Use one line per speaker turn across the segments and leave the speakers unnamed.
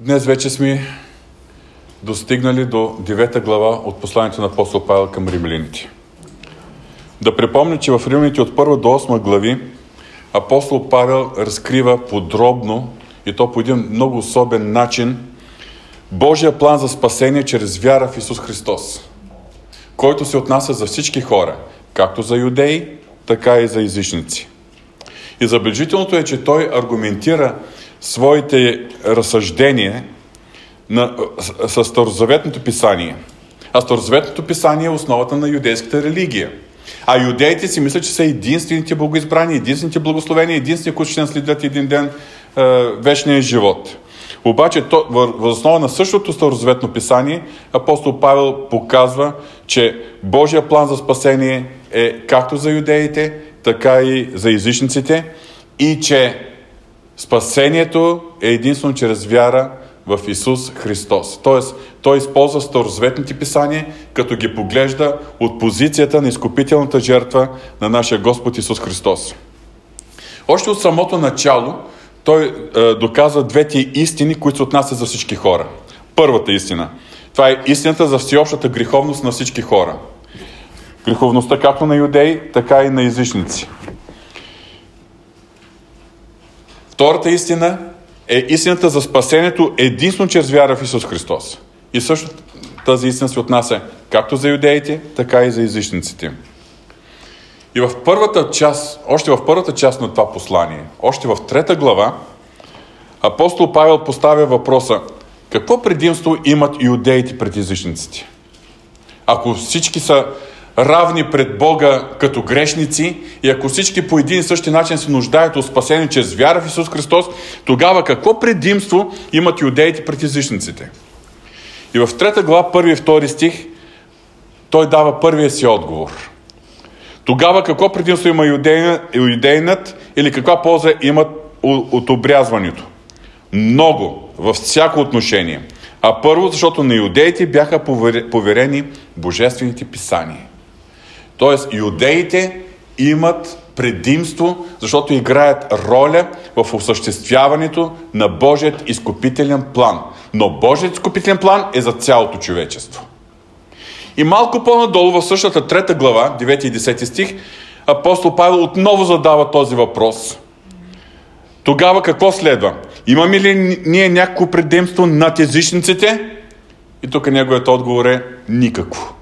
Днес вече сме достигнали до 9 глава от посланието на апостол Павел към римляните. Да припомня, че в римляните от 1 до 8 глави апостол Павел разкрива подробно и то по един много особен начин Божия план за спасение чрез вяра в Исус Христос, който се отнася за всички хора, както за юдеи, така и за езичници. И забележителното е, че той аргументира своите разсъждения на, с, с Старозаветното писание. А Старозаветното писание е основата на юдейската религия. А юдеите си мислят, че са единствените богоизбрани, единствените благословения, единствени, които ще наследят един ден е, вечния живот. Обаче, то, в основа на същото Старозаветно писание, апостол Павел показва, че Божия план за спасение е както за юдеите, така и за езичниците и че Спасението е единствено чрез вяра в Исус Христос. Тоест, той използва старозаветните писания, като ги поглежда от позицията на изкупителната жертва на нашия Господ Исус Христос. Още от самото начало той е, доказва двете истини, които се отнасят за всички хора. Първата истина. Това е истината за всеобщата греховност на всички хора. Греховността както на юдеи, така и на езичници. Втората истина е истината за спасението единствено чрез вяра в Исус Христос. И също тази истина се отнася както за юдеите, така и за езичниците. И в първата част, още в първата част на това послание, още в трета глава, апостол Павел поставя въпроса какво предимство имат юдеите пред езичниците? Ако всички са равни пред Бога като грешници и ако всички по един и същи начин се нуждаят от спасение чрез вяра в Исус Христос, тогава какво предимство имат юдеите пред езичниците? И в трета глава, първи и втори стих, той дава първия си отговор. Тогава какво предимство има юдейнат или каква полза имат от обрязването? Много, във всяко отношение. А първо, защото на юдеите бяха поверени божествените писания. Тоест, юдеите имат предимство, защото играят роля в осъществяването на Божият изкупителен план. Но Божият изкупителен план е за цялото човечество. И малко по-надолу в същата трета глава, 9 и 10 стих, апостол Павел отново задава този въпрос. Тогава какво следва? Имаме ли ние някакво предимство над езичниците? И тук неговият отговор е никакво.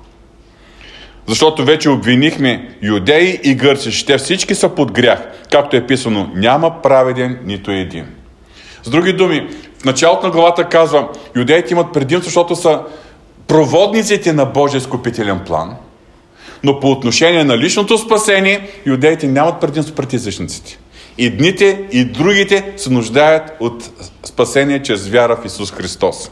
Защото вече обвинихме юдеи и гърци, те всички са под грях. Както е писано, няма праведен нито един. С други думи, в началото на главата казва, юдеите имат предимство, защото са проводниците на Божия скупителен план, но по отношение на личното спасение, юдеите нямат предимство пред езичниците. И дните, и другите се нуждаят от спасение чрез вяра в Исус Христос.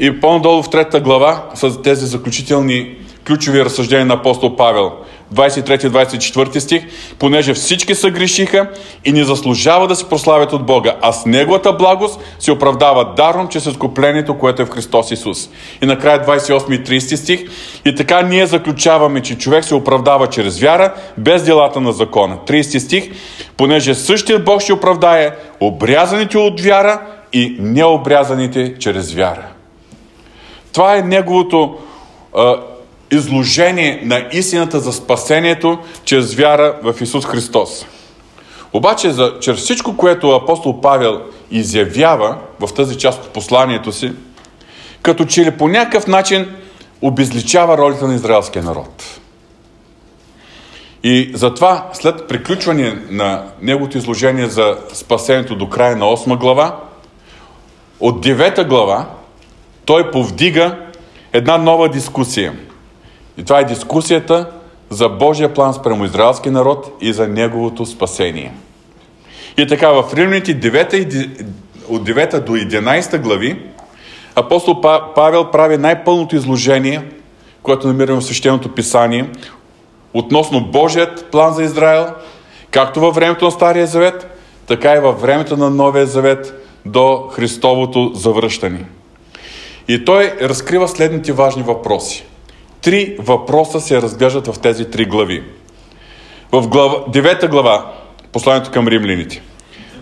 И по-надолу в трета глава са тези заключителни ключови разсъждения на апостол Павел. 23-24 стих, понеже всички са грешиха и не заслужава да се прославят от Бога, а с Неговата благост се оправдава даром, че с изкуплението, което е в Христос Исус. И накрая 28 и 30 стих, и така ние заключаваме, че човек се оправдава чрез вяра, без делата на закона. 30 стих, понеже същия Бог ще оправдае обрязаните от вяра и необрязаните чрез вяра. Това е неговото изложение на истината за спасението чрез вяра в Исус Христос. Обаче, за, чрез всичко, което апостол Павел изявява в тази част от посланието си, като че ли по някакъв начин обезличава ролята на израелския народ. И затова, след приключване на неговото изложение за спасението до края на 8 глава, от 9 глава, той повдига една нова дискусия – и това е дискусията за Божия план спрямо израелски народ и за неговото спасение. И така, в Римляните 9, от 9 до 11 глави, апостол Павел прави най-пълното изложение, което намираме в Свещеното писание, относно Божият план за Израел, както във времето на Стария Завет, така и във времето на Новия Завет до Христовото завръщане. И той разкрива следните важни въпроси. Три въпроса се разглеждат в тези три глави. В глава, 9 глава, посланието към римляните,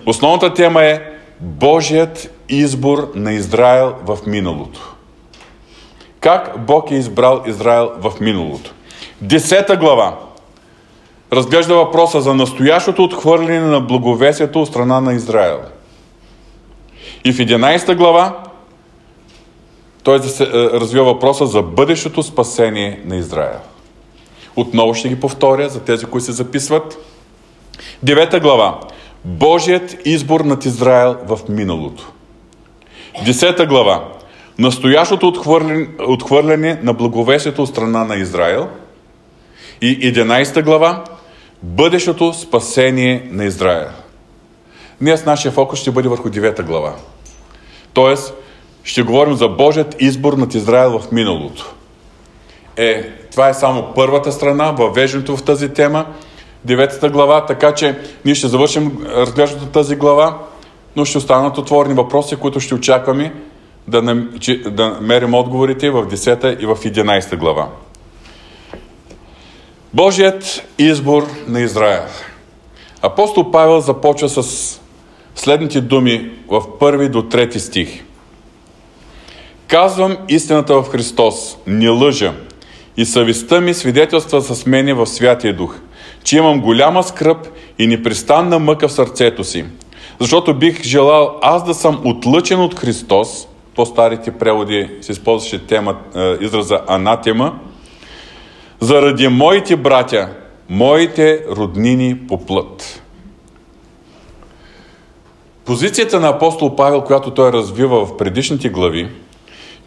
основната тема е Божият избор на Израел в миналото. Как Бог е избрал Израел в миналото. Десета глава разглежда въпроса за настоящото отхвърляне на благовесието от страна на Израел. И в 11 глава той е, развива въпроса за бъдещото спасение на Израел. Отново ще ги повторя за тези, които се записват. Девета глава. Божият избор над Израел в миналото. Десета глава. Настоящото отхвърляне, отхвърляне на благовесието от страна на Израел. И 11 глава. Бъдещото спасение на Израел. Днес нашия фокус ще бъде върху 9 глава. Тоест, ще говорим за Божият избор над Израел в миналото. Е, това е само първата страна, въвеждането в тази тема, деветата глава, така че ние ще завършим разглеждането тази глава, но ще останат отворени въпроси, които ще очакваме да, нам, да намерим отговорите в 10 и в 11 глава. Божият избор на Израел. Апостол Павел започва с следните думи в първи до трети стих. Казвам истината в Христос, не лъжа, и съвестта ми свидетелства с мене в Святия Дух, че имам голяма скръп и непрестанна мъка в сърцето си, защото бих желал аз да съм отлъчен от Христос, по старите преводи се използваше тема, е, израза анатема, заради моите братя, моите роднини по плът. Позицията на апостол Павел, която той развива в предишните глави,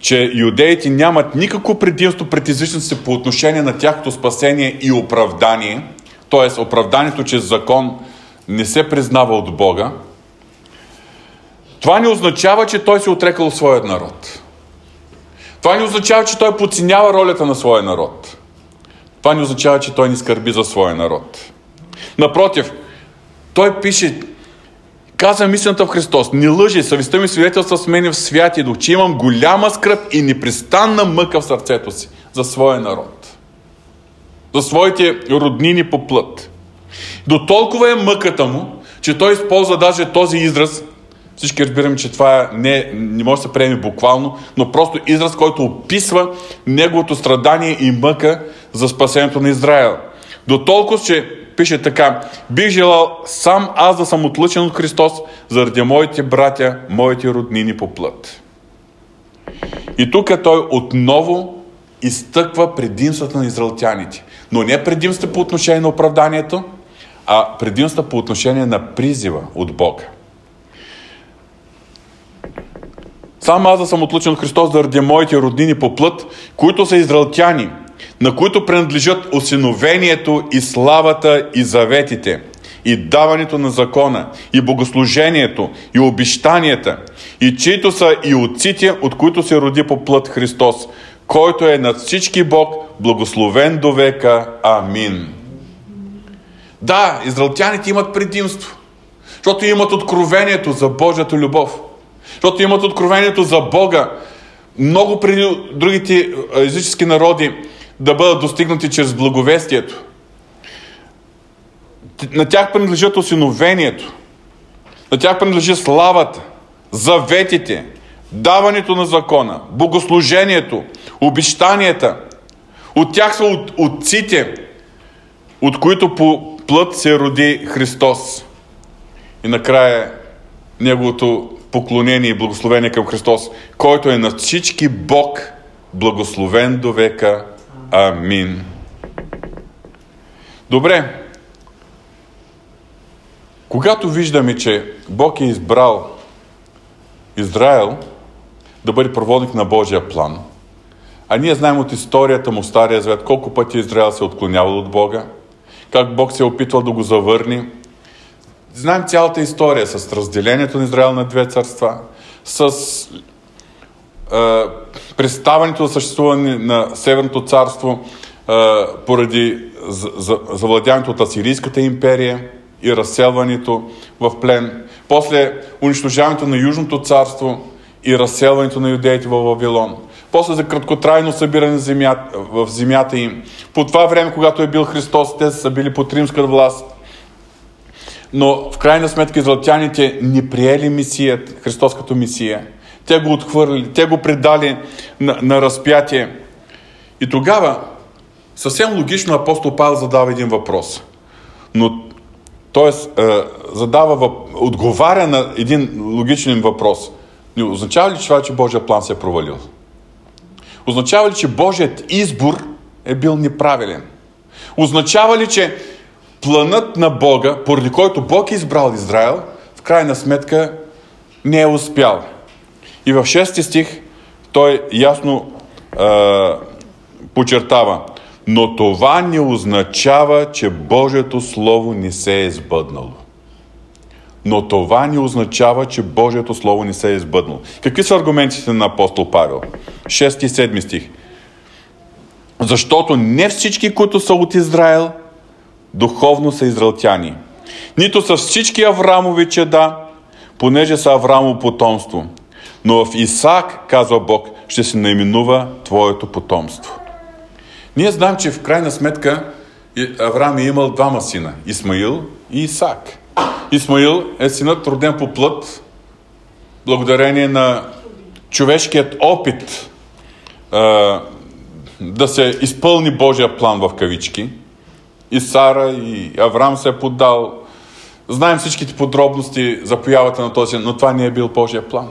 че юдеите нямат никакво предимство пред езичниците по отношение на тяхното спасение и оправдание, т.е. оправданието чрез закон не се признава от Бога, това не означава, че той се отрекал от своят народ. Това не означава, че той подценява ролята на своя народ. Това не означава, че той не скърби за своя народ. Напротив, той пише, Казвам мислената в Христос. Не лъжи, съвестта ми свидетелства с мен в святи дух, че имам голяма скръп и непрестанна мъка в сърцето си за своя народ. За своите роднини по плът. До толкова е мъката му, че той използва даже този израз, всички разбираме, че това не, не може да се приеме буквално, но просто израз, който описва неговото страдание и мъка за спасението на Израел. До толкова, че пише така, бих желал сам аз да съм отлъчен от Христос заради моите братя, моите роднини по плът. И тук той отново изтъква предимствата на израелтяните. Но не предимства по отношение на оправданието, а предимства по отношение на призива от Бога. Сам аз да съм отлучен от Христос заради моите роднини по плът, които са израелтяни – на които принадлежат осиновението и славата и заветите, и даването на закона, и богослужението, и обещанията, и чието са и отците, от които се роди по плът Христос, който е над всички Бог, благословен до века. Амин. Да, израелтяните имат предимство, защото имат откровението за Божията любов, защото имат откровението за Бога, много преди другите езически народи, да бъдат достигнати чрез благовестието. На тях принадлежат осиновението. На тях принадлежи славата, заветите, даването на закона, богослужението, обещанията. От тях са от, отците, от които по плът се роди Христос. И накрая неговото поклонение и благословение към Христос, който е на всички Бог, благословен до века. Амин. Добре. Когато виждаме, че Бог е избрал Израел да бъде проводник на Божия план, а ние знаем от историята му Стария Завет колко пъти Израел се е отклонявал от Бога, как Бог се е опитвал да го завърни. Знаем цялата история с разделението на Израел на две царства, с представането за съществуване на Северното царство поради завладяването от Асирийската империя и разселването в плен. После унищожаването на Южното царство и разселването на юдеите в Вавилон. После за краткотрайно събиране в земята им. По това време, когато е бил Христос, те са били под римска власт. но в крайна сметка израелтяните не приели Месият, Христос като Месия. Те го отхвърлили, те го предали на, на разпятие. И тогава съвсем логично апостол Павел задава един въпрос. Но т.е. задава, отговаря на един логичен въпрос. Не означава ли това, че Божия план се е провалил? Означава ли, че Божият избор е бил неправилен? Означава ли, че планът на Бога, поради който Бог е избрал Израел, в крайна сметка не е успял? И в 6 стих той ясно а, подчертава, но това не означава, че Божието Слово не се е избъднало. Но това не означава, че Божието Слово не се е избъднало. Какви са аргументите на апостол Павел? 6 и 7 стих. Защото не всички, които са от Израел, духовно са израелтяни. Нито са всички Аврамови чеда, понеже са Аврамо потомство. Но в Исаак, казва Бог, ще се наименува Твоето потомство. Ние знаем, че в крайна сметка Авраам е имал двама сина – Исмаил и Исаак. Исмаил е синът роден по плът, благодарение на човешкият опит а, да се изпълни Божия план в кавички. И Сара, и Авраам се е поддал. Знаем всичките подробности за появата на този, но това не е бил Божия план.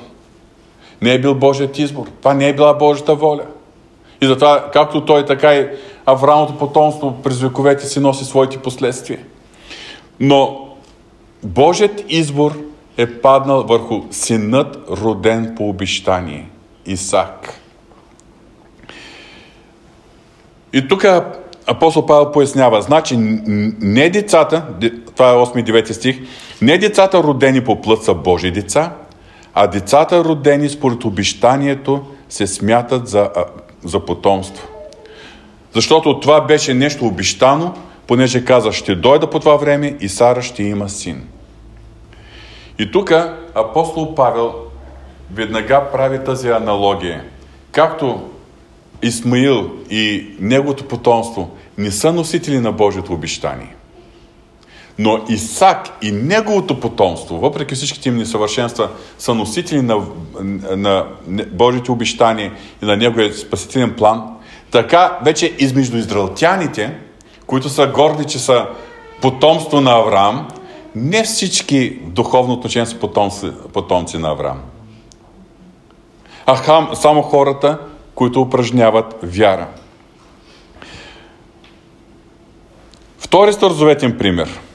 Не е бил Божият избор. Това не е била Божията воля. И затова, както той, така и Авраамото потомство през вековете си носи своите последствия. Но Божият избор е паднал върху синът, роден по обещание Исак. И тук апостол Павел пояснява, значи не децата, това е 8-9 стих, не децата родени по плът са Божи деца, а децата родени според обещанието се смятат за, за потомство. Защото това беше нещо обещано, понеже каза, ще дойда по това време и Сара ще има син. И тук апостол Павел веднага прави тази аналогия. Както Исмаил и неговото потомство не са носители на Божието обещание, но Исак и неговото потомство, въпреки всичките им несъвършенства, са носители на, на Божието обещание и на неговия спасителен план, така вече измежду израелтяните, които са горди, че са потомство на Авраам, не всички духовно отношение са потомци, потомци на Авраам. А хам, само хората, които упражняват вяра. Втори старозаветен пример –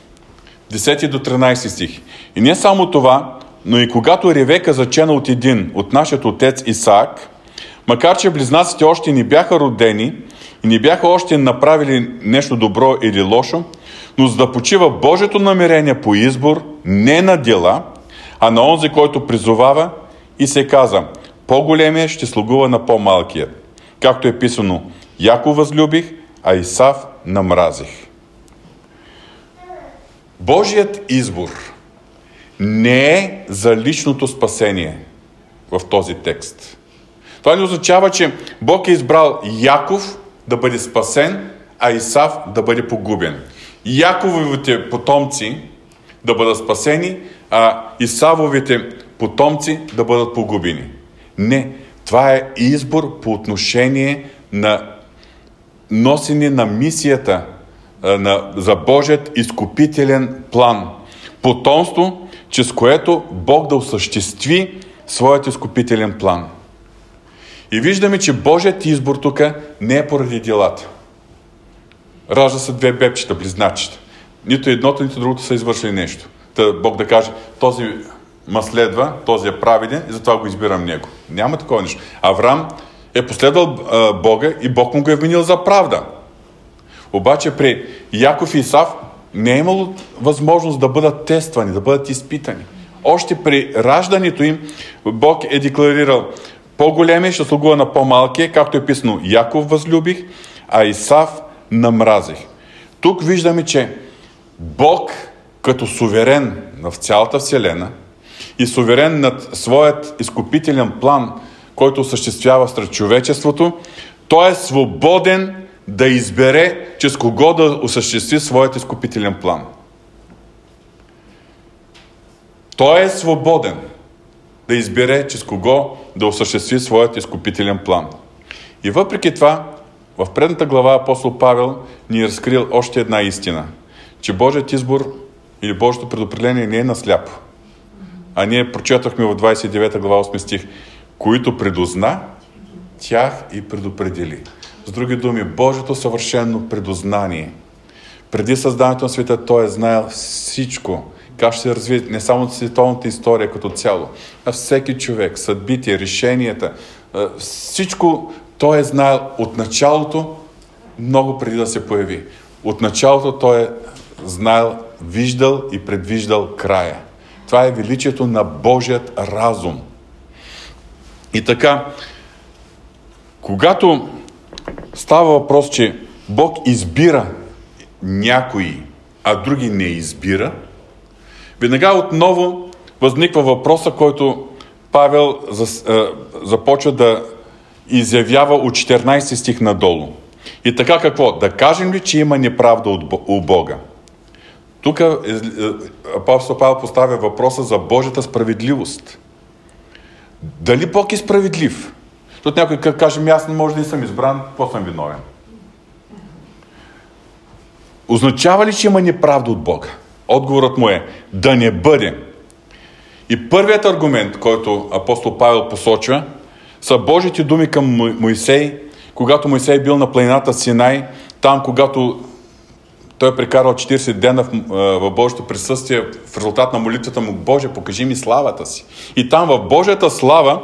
10 до 13 стих. И не само това, но и когато Ревека зачена от един, от нашия отец Исаак, макар че близнаците още не бяха родени и не бяха още направили нещо добро или лошо, но за да почива Божието намерение по избор, не на дела, а на онзи, който призовава и се каза, по-големия ще слугува на по-малкия. Както е писано, Яко възлюбих, а Исав намразих. Божият избор не е за личното спасение в този текст. Това не означава, че Бог е избрал Яков да бъде спасен, а Исав да бъде погубен. Якововите потомци да бъдат спасени, а Исавовите потомци да бъдат погубени. Не, това е избор по отношение на носене на мисията на, за Божият изкупителен план. Потомство, чрез което Бог да осъществи своят изкупителен план. И виждаме, че Божият избор тук не е поради делата. Ражда се две бебчета, близначета. Нито едното, нито другото са извършили нещо. Та Бог да каже, този ма следва, този е праведен и затова го избирам него. Няма такова нещо. Авраам е последвал Бога и Бог му го е винил за правда. Обаче при Яков и Исав не е имало възможност да бъдат тествани, да бъдат изпитани. Още при раждането им Бог е декларирал по-големия ще слугува на по-малкия, както е писано Яков възлюбих, а Исав намразих. Тук виждаме, че Бог като суверен в цялата Вселена и суверен над своят изкупителен план, който осъществява сред човечеството, той е свободен да избере чрез кого да осъществи своят изкупителен план. Той е свободен да избере, че с кого да осъществи своят изкупителен план. И въпреки това, в предната глава апостол Павел ни е разкрил още една истина, че Божият избор или Божието предопределение не е насляпо. А ние прочетохме в 29 глава 8 стих, които предозна, тях и предопредели. С други думи, Божието съвършено предознание. Преди създаването на света Той е знаел всичко, как ще се развие не само световната история като цяло, а всеки човек, съдбите, решенията, всичко той е знаел от началото, много преди да се появи. От началото той е знаел, виждал и предвиждал края. Това е величието на Божият разум. И така, когато става въпрос, че Бог избира някои, а други не избира, веднага отново възниква въпроса, който Павел започва да изявява от 14 стих надолу. И така какво? Да кажем ли, че има неправда у Бога? Тук е, е, апостол Павел поставя въпроса за Божията справедливост. Дали Бог е справедлив? Защото някой каже, аз не може да не съм избран, какво съм виновен? Означава ли, че има неправда от Бога? Отговорът му е да не бъде. И първият аргумент, който апостол Павел посочва, са Божите думи към Моисей, когато Моисей бил на планината Синай, там когато той е прекарал 40 дена в, в Божието присъствие в резултат на молитвата му, Боже, покажи ми славата си. И там в Божията слава,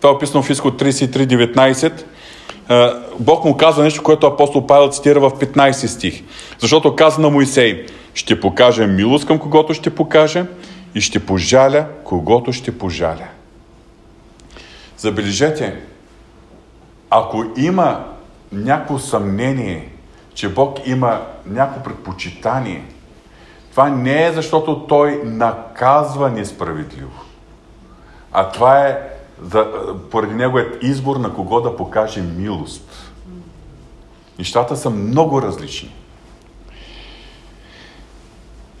това е описано в изход 33.19, Бог му казва нещо, което апостол Павел цитира в 15 стих. Защото каза на Моисей, ще покажа милост към когото ще покажа и ще пожаля когото ще пожаля. Забележете, ако има някакво съмнение, че Бог има някакво предпочитание, това не е защото Той наказва несправедливо, а това е за, поради Неговият избор на кого да покаже милост. Нещата са много различни.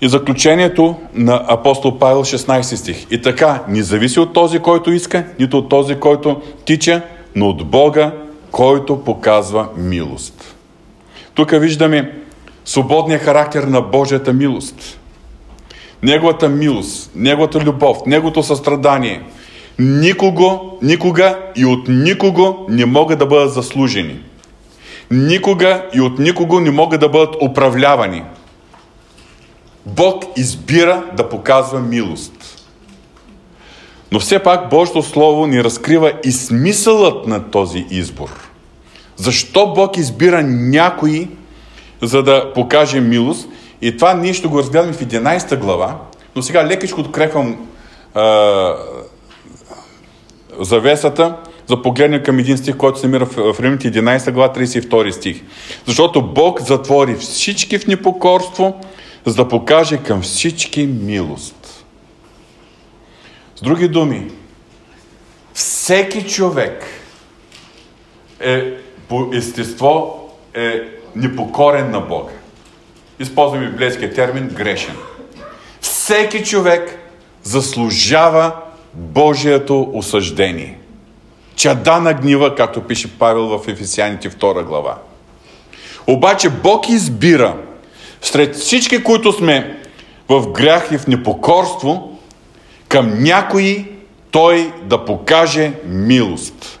И заключението на апостол Павел 16 стих. И така, не зависи от този, който иска, нито от този, който тича, но от Бога, който показва милост. Тук виждаме свободния характер на Божията милост. Неговата милост, Неговата любов, Неговото състрадание никого, никога и от никого не могат да бъдат заслужени. Никога и от никого не могат да бъдат управлявани – Бог избира да показва милост. Но все пак Божието Слово ни разкрива и смисълът на този избор. Защо Бог избира някои, за да покаже милост? И това ние ще го разгледаме в 11 глава, но сега лекичко открепвам завесата, за погледне към един стих, който се намира в, Римите 11 глава 32 стих. Защото Бог затвори всички в непокорство, за да покаже към всички милост. С други думи, всеки човек е по естество е непокорен на Бога. Използваме библейския термин грешен. Всеки човек заслужава Божието осъждение. Чада на гнива, както пише Павел в Ефесяните 2 глава. Обаче Бог избира сред всички, които сме в грях и в непокорство, към някои той да покаже милост.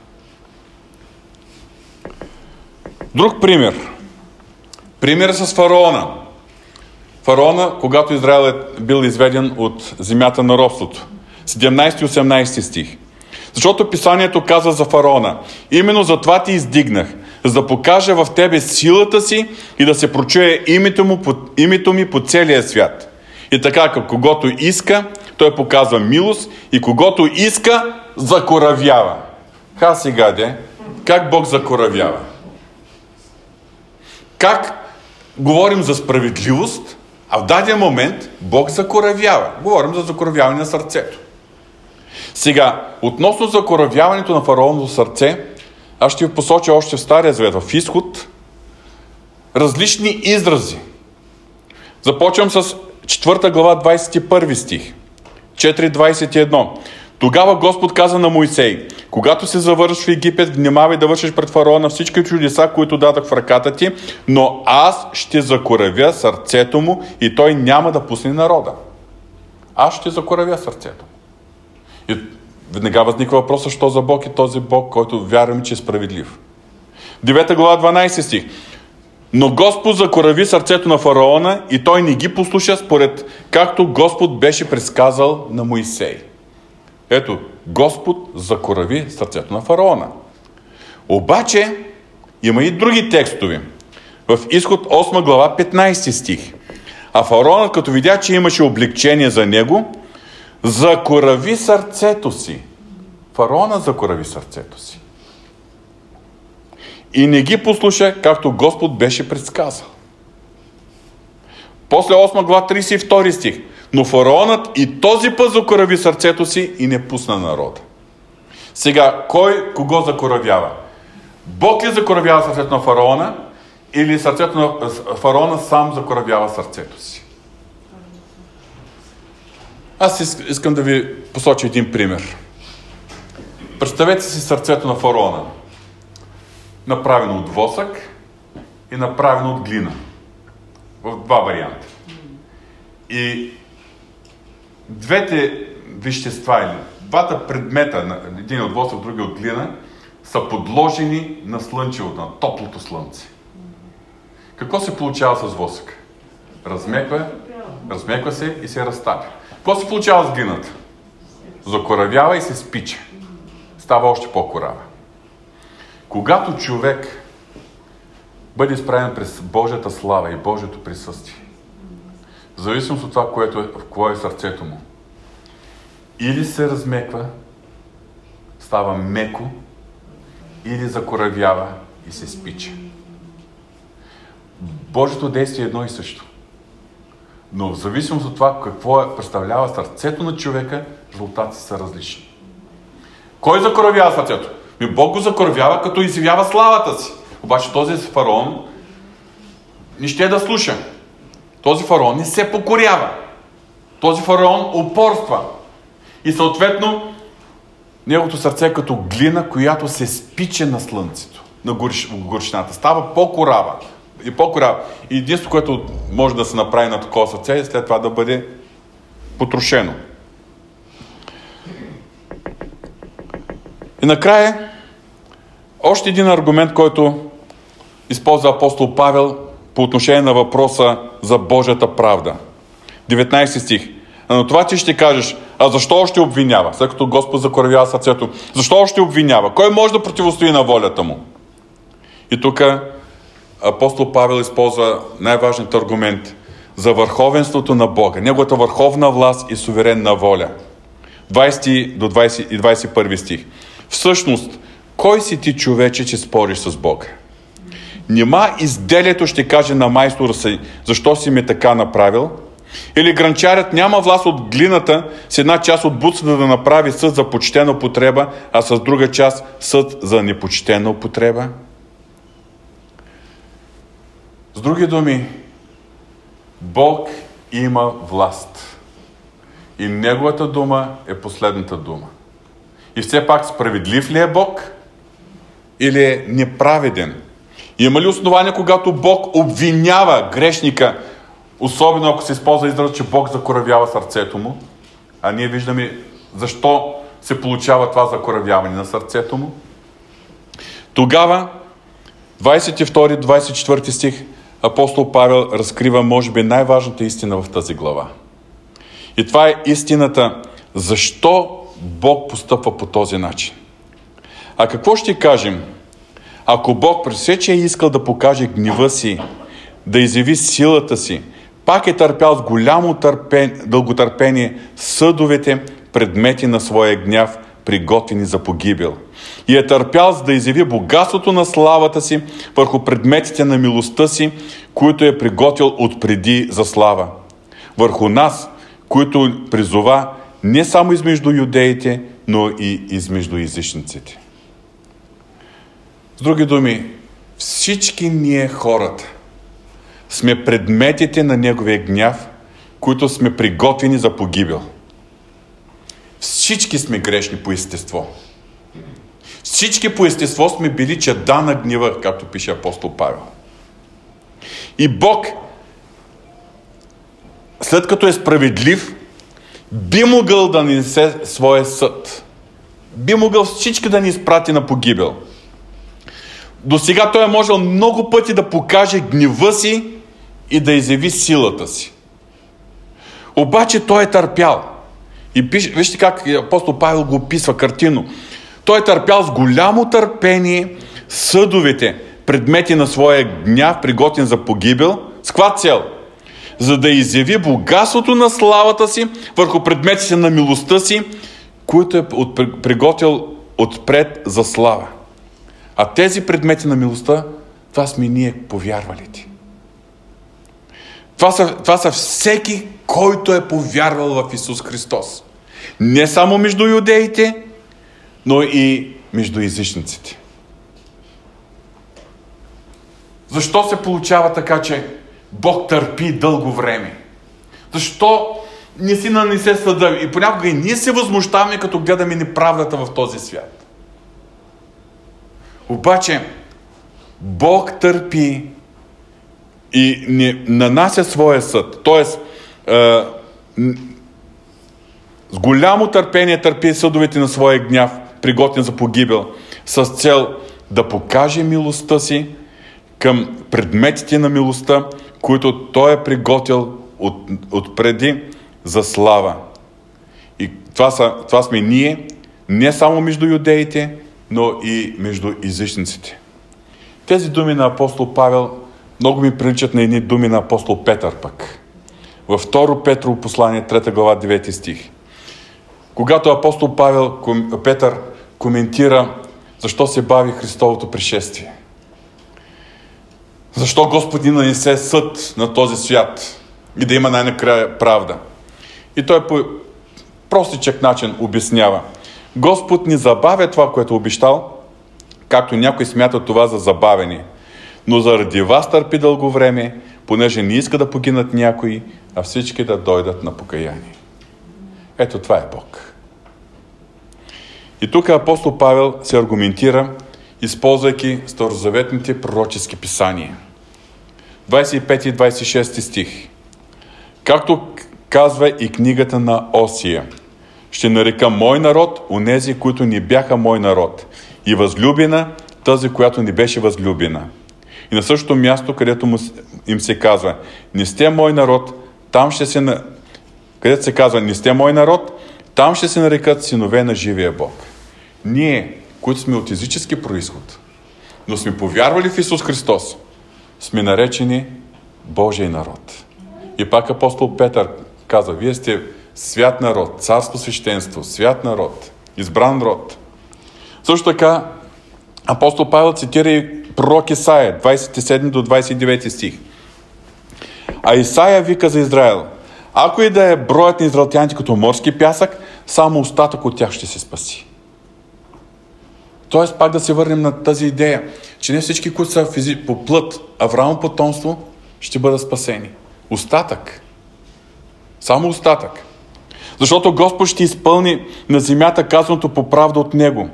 Друг пример. Пример с фараона. Фараона, когато Израел е бил изведен от земята на робството. 17 и 18 стих. Защото писанието казва за фараона. Именно за това ти издигнах – за да покажа в тебе силата си и да се прочуе името, му, името ми по целия свят. И така, към когото иска, той показва милост и когото иска, закоравява. Ха сега де, как Бог закоравява? Как говорим за справедливост, а в даден момент Бог закоравява. Говорим за закоравяване на сърцето. Сега, относно закоравяването на фараоновото сърце, аз ще ви посоча още в Стария Завет, в изход, различни изрази. Започвам с 4 глава 21 стих. 4.21 Тогава Господ каза на Моисей, когато се завършиш в Египет, внимавай да вършиш пред фараона всички чудеса, които дадах в ръката ти, но аз ще закоравя сърцето му и той няма да пусне народа. Аз ще закоравя сърцето му. И веднага възниква въпроса, що за Бог е този Бог, който вярваме, че е справедлив. 9 глава 12 стих. Но Господ закорави сърцето на фараона и той не ги послуша според както Господ беше предсказал на Моисей. Ето, Господ закорави сърцето на фараона. Обаче, има и други текстови. В изход 8 глава 15 стих. А фараонът, като видя, че имаше облегчение за него, закорави сърцето си. Фараона закорави сърцето си. И не ги послуша, както Господ беше предсказал. После 8 глава 32 стих. Но фараонът и този път закорави сърцето си и не пусна народа. Сега, кой кого закоравява? Бог ли закоравява сърцето на фараона или сърцето на фараона сам закоравява сърцето си? Аз искам да ви посоча един пример. Представете си сърцето на фараона. Направено от восък и направено от глина. В два варианта. И двете вещества или двата предмета, един от восък, други от глина, са подложени на слънчевото, на топлото слънце. Какво се получава с восък? Размеква, размеква се и се разтапя. Какво се получава с глината? Закоравява и се спича. Става още по-корава. Когато човек бъде изправен през Божията слава и Божието присъствие, в зависимост от това, което е, в кое е сърцето му, или се размеква, става меко, или закоравява и се спича. Божието действие е едно и също. Но в зависимост от това какво е, представлява сърцето на човека, резултатите са различни. Кой закоравява сърцето? Ми Бог го закоравява, като изявява славата си. Обаче този фараон не ще е да слуша. Този фараон не се покорява. Този фараон упорства. И съответно, неговото сърце е като глина, която се спича на слънцето, на горщината. Става по-корава и по-корява. И единството, което може да се направи на такова сърце, е след това да бъде потрошено. И накрая, още един аргумент, който използва апостол Павел по отношение на въпроса за Божията правда. 19 стих. Но това ти ще кажеш, а защо още обвинява? След като Господ закоравява сърцето. Защо още обвинява? Кой може да противостои на волята му? И тук апостол Павел използва най-важният аргумент за върховенството на Бога, неговата върховна власт и суверенна воля. 20 до 20 и 21 стих. Всъщност, кой си ти човече, че спориш с Бога? Нима изделието ще каже на майстора си, защо си ме така направил? Или гранчарят няма власт от глината с една част от буцата да направи съд за почтена употреба, а с друга част съд за непочтена употреба? С други думи, Бог има власт. И Неговата дума е последната дума. И все пак справедлив ли е Бог? Или е неправеден? Има ли основание, когато Бог обвинява грешника, особено ако се използва израз, че Бог закоравява сърцето му? А ние виждаме защо се получава това закоравяване на сърцето му. Тогава, 22-24 стих, апостол Павел разкрива, може би, най-важната истина в тази глава. И това е истината, защо Бог постъпва по този начин. А какво ще кажем, ако Бог при все, че е искал да покаже гнева си, да изяви силата си, пак е търпял с голямо търпен, дълготърпение съдовете, предмети на своя гняв, приготвени за погибел. И е търпял за да изяви богатството на славата си върху предметите на милостта си, които е приготвил отпреди за слава. Върху нас, които призова не само измежду юдеите, но и измежду езичниците. С други думи, всички ние хората сме предметите на Неговия гняв, които сме приготвени за погибел. Всички сме грешни по естество. Всички по естество сме били чеда на гнева, както пише апостол Павел. И Бог, след като е справедлив, би могъл да несе своя съд. Би могъл всички да ни изпрати на погибел. До сега той е можел много пъти да покаже гнева си и да изяви силата си. Обаче той е търпял. И пише, вижте как апостол Павел го описва картино. Той е търпял с голямо търпение съдовете, предмети на своя гняв, приготен за погибел. С каква цел? За да изяви богатството на славата си върху предметите на милостта си, които е приготвил отпред за слава. А тези предмети на милостта, това сме ние повярвалите. Това са, това са всеки, който е повярвал в Исус Христос. Не само между юдеите, но и между езичниците. Защо се получава така, че Бог търпи дълго време? Защо не си нанесе съда? И понякога и ние се възмущаваме, като гледаме неправдата в този свят. Обаче, Бог търпи и не нанася своя съд. Тоест, с голямо търпение търпи съдовете на своя гняв, приготвен за погибел, с цел да покаже милостта си към предметите на милостта, които Той е приготвил от, от преди за слава. И това, са, това сме ние, не само между юдеите, но и между езичниците. Тези думи на апостол Павел много ми приличат на едни думи на апостол Петър пък. Във 2 Петрово послание, 3 глава, 9 стих. Когато апостол Павел, Петър коментира защо се бави Христовото пришествие. Защо Господи нанесе съд на този свят и да има най-накрая правда. И той по простичък начин обяснява. Господ ни забавя това, което е обещал, както някой смята това за забавени. Но заради вас търпи дълго време, понеже не иска да погинат някои, а всички да дойдат на покаяние. Ето това е Бог. И тук апостол Павел се аргументира, използвайки старозаветните пророчески писания. 25 и 26 стих. Както казва и книгата на Осия, ще нарека мой народ, онези, които не бяха мой народ, и възлюбена, тази, която не беше възлюбена. И на същото място, където им се казва, не сте мой народ, там ще се... Където се казва, не сте мой народ, там ще се нарекат синове на живия Бог. Ние, които сме от езически происход, но сме повярвали в Исус Христос, сме наречени Божий народ. И пак апостол Петър каза, вие сте свят народ, царство свещенство, свят народ, избран род. Също така, апостол Павел цитира и пророк Исаия, 27 до 29 стих. А Исаия вика за Израел, ако и да е броят на израелтяните като морски пясък, само остатък от тях ще се спаси. Тоест, пак да се върнем на тази идея, че не всички, които са физи... по плът, Авраам потомство, ще бъдат спасени. Остатък. Само остатък. Защото Господ ще изпълни на земята казаното по правда от Него,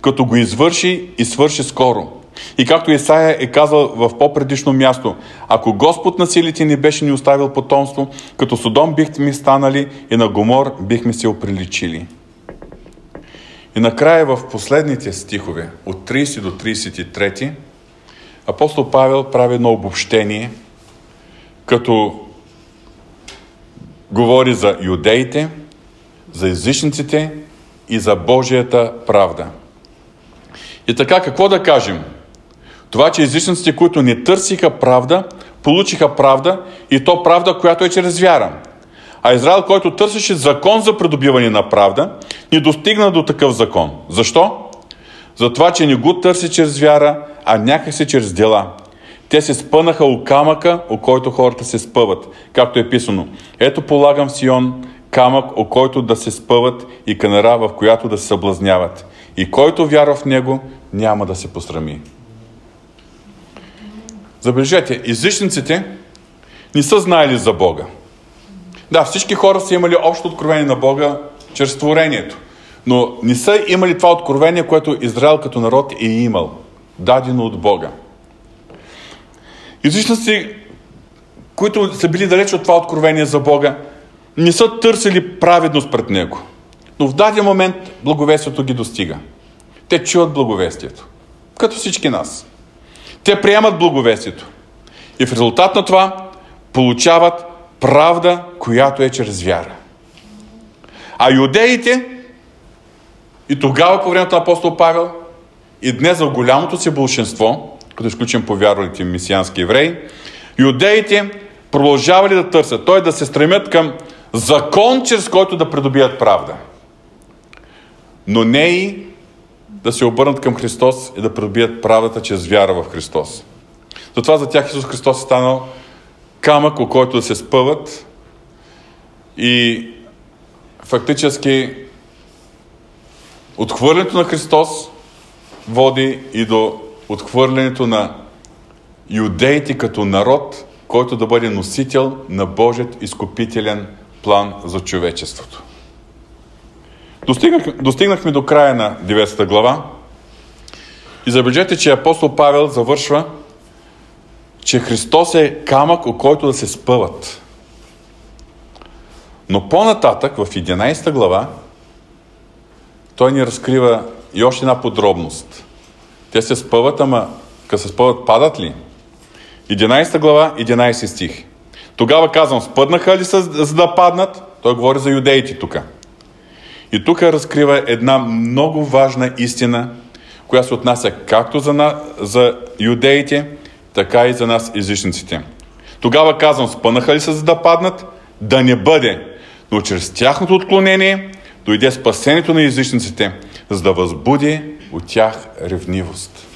като го извърши и свърши скоро. И както Исаия е казал в по-предишно място, ако Господ на силите ни беше ни оставил потомство, като Содом бихме ми станали и на Гомор бихме се оприличили. И накрая в последните стихове, от 30 до 33, апостол Павел прави едно обобщение, като говори за юдеите, за езичниците и за Божията правда. И така, какво да кажем? Това, че езичниците, които не търсиха правда, получиха правда и то правда, която е чрез вяра. А Израел, който търсеше закон за придобиване на правда, не достигна до такъв закон. Защо? Затова, че не го търси чрез вяра, а някакси чрез дела. Те се спънаха у камъка, у който хората се спъват, както е писано. Ето полагам в Сион камък, у който да се спъват и канара, в която да се съблазняват. И който вярва в него, няма да се посрами. Забележете, езичниците не са знаели за Бога. Да, всички хора са имали общо откровение на Бога чрез творението. Но не са имали това откровение, което Израел като народ е имал, дадено от Бога. Язичници, които са били далеч от това откровение за Бога, не са търсили праведност пред Него. Но в даден момент благовестието ги достига. Те чуват благовестието. Като всички нас. Те приемат благовестието. И в резултат на това получават правда, която е чрез вяра. А юдеите и тогава по времето на апостол Павел и днес за голямото си большинство, като изключим повярвалите месиански евреи, юдеите продължавали да търсят, т.е. да се стремят към закон, чрез който да придобият правда. Но не и да се обърнат към Христос и да придобият правдата чрез вяра в Христос. Затова за тях Исус Христос е станал камък, о който да се спъват и фактически отхвърлянето на Христос води и до отхвърлянето на юдеите като народ, който да бъде носител на Божият изкупителен план за човечеството. Достигнах, достигнахме до края на 9 глава и забележете, че апостол Павел завършва, че Христос е камък, о който да се спъват. Но по-нататък, в 11 глава, той ни разкрива и още една подробност. Те се спъват, ама като се спъват, падат ли? 11 глава, 11 стих. Тогава казвам, спъднаха ли са, за да паднат? Той говори за юдеите тук. И тук разкрива една много важна истина, която се отнася както за, на, за юдеите, така и за нас езичниците. Тогава казвам, спънаха ли са за да паднат? Да не бъде. Но чрез тяхното отклонение дойде спасението на езичниците, за да възбуди от тях ревнивост.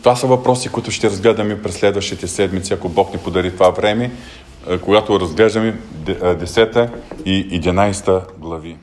Това са въпроси, които ще разгледаме през следващите седмици, ако Бог ни подари това време, когато разглеждаме 10 и 11 глави.